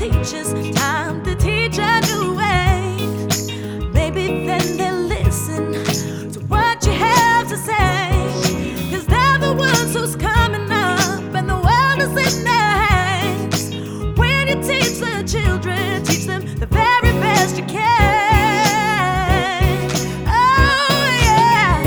teachers, time to teach a new way. Maybe then they'll listen to what you have to say. Cause they're the ones who's coming up, and the world is in their hands. When you teach the children, teach them the very best you can. Oh, yeah.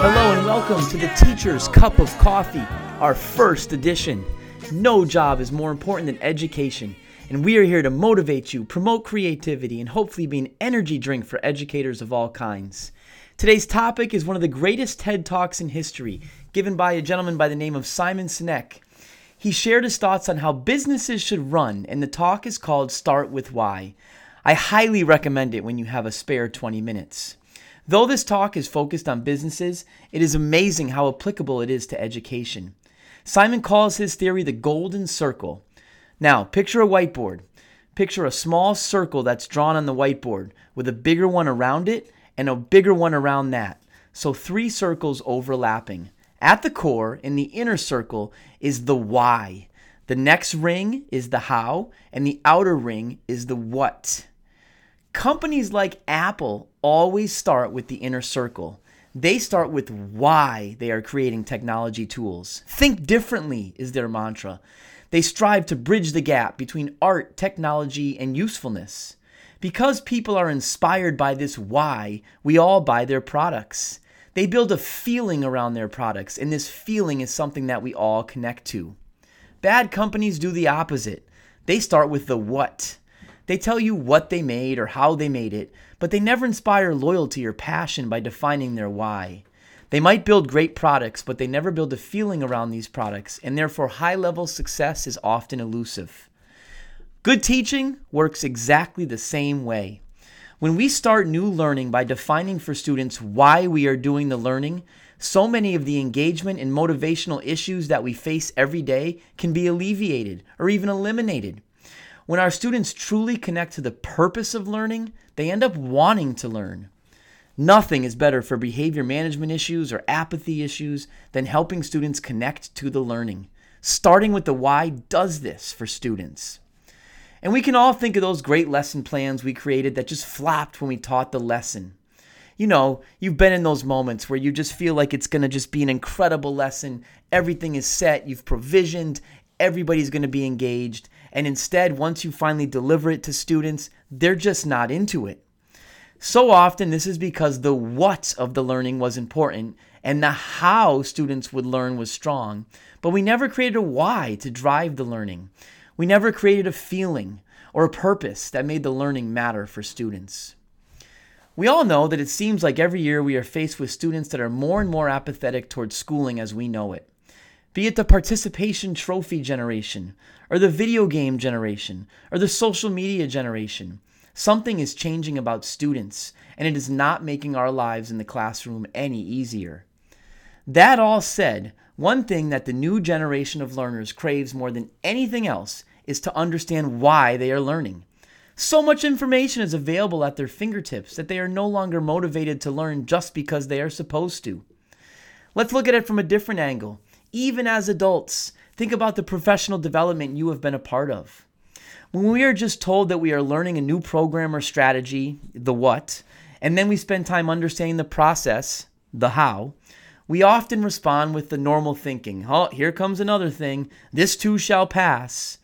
Hello and welcome to the Teacher's Cup of Coffee, our first edition. No job is more important than education, and we are here to motivate you, promote creativity, and hopefully be an energy drink for educators of all kinds. Today's topic is one of the greatest TED Talks in history, given by a gentleman by the name of Simon Sinek. He shared his thoughts on how businesses should run, and the talk is called Start with Why. I highly recommend it when you have a spare 20 minutes. Though this talk is focused on businesses, it is amazing how applicable it is to education. Simon calls his theory the golden circle. Now, picture a whiteboard. Picture a small circle that's drawn on the whiteboard with a bigger one around it and a bigger one around that. So, three circles overlapping. At the core, in the inner circle, is the why. The next ring is the how, and the outer ring is the what. Companies like Apple always start with the inner circle. They start with why they are creating technology tools. Think differently is their mantra. They strive to bridge the gap between art, technology, and usefulness. Because people are inspired by this why, we all buy their products. They build a feeling around their products, and this feeling is something that we all connect to. Bad companies do the opposite. They start with the what. They tell you what they made or how they made it, but they never inspire loyalty or passion by defining their why. They might build great products, but they never build a feeling around these products, and therefore high level success is often elusive. Good teaching works exactly the same way. When we start new learning by defining for students why we are doing the learning, so many of the engagement and motivational issues that we face every day can be alleviated or even eliminated. When our students truly connect to the purpose of learning, they end up wanting to learn. Nothing is better for behavior management issues or apathy issues than helping students connect to the learning. Starting with the why does this for students. And we can all think of those great lesson plans we created that just flopped when we taught the lesson. You know, you've been in those moments where you just feel like it's going to just be an incredible lesson. Everything is set, you've provisioned, everybody's going to be engaged. And instead, once you finally deliver it to students, they're just not into it. So often, this is because the what of the learning was important and the how students would learn was strong, but we never created a why to drive the learning. We never created a feeling or a purpose that made the learning matter for students. We all know that it seems like every year we are faced with students that are more and more apathetic towards schooling as we know it. Be it the participation trophy generation, or the video game generation, or the social media generation, something is changing about students, and it is not making our lives in the classroom any easier. That all said, one thing that the new generation of learners craves more than anything else is to understand why they are learning. So much information is available at their fingertips that they are no longer motivated to learn just because they are supposed to. Let's look at it from a different angle. Even as adults, think about the professional development you have been a part of. When we are just told that we are learning a new program or strategy, the what, and then we spend time understanding the process, the how, we often respond with the normal thinking, oh, here comes another thing, this too shall pass.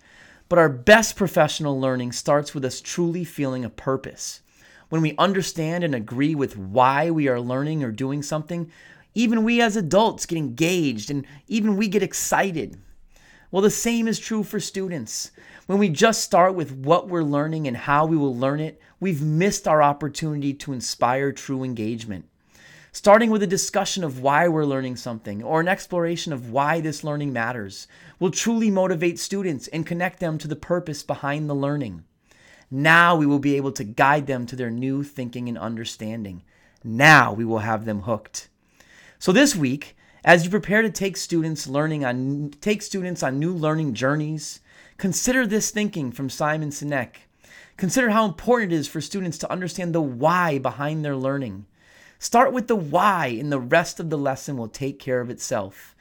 But our best professional learning starts with us truly feeling a purpose. When we understand and agree with why we are learning or doing something, even we as adults get engaged and even we get excited. Well, the same is true for students. When we just start with what we're learning and how we will learn it, we've missed our opportunity to inspire true engagement. Starting with a discussion of why we're learning something or an exploration of why this learning matters will truly motivate students and connect them to the purpose behind the learning. Now we will be able to guide them to their new thinking and understanding. Now we will have them hooked. So this week, as you prepare to take students learning on take students on new learning journeys, consider this thinking from Simon Sinek. Consider how important it is for students to understand the why behind their learning. Start with the why, and the rest of the lesson will take care of itself.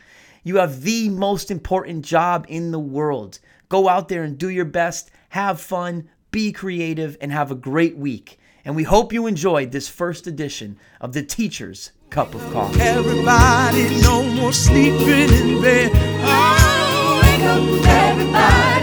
You have the most important job in the world. Go out there and do your best, have fun, be creative, and have a great week and we hope you enjoyed this first edition of the Teacher's Cup of Coffee. Everybody, no more sleeping in bed. Oh, wake up, everybody.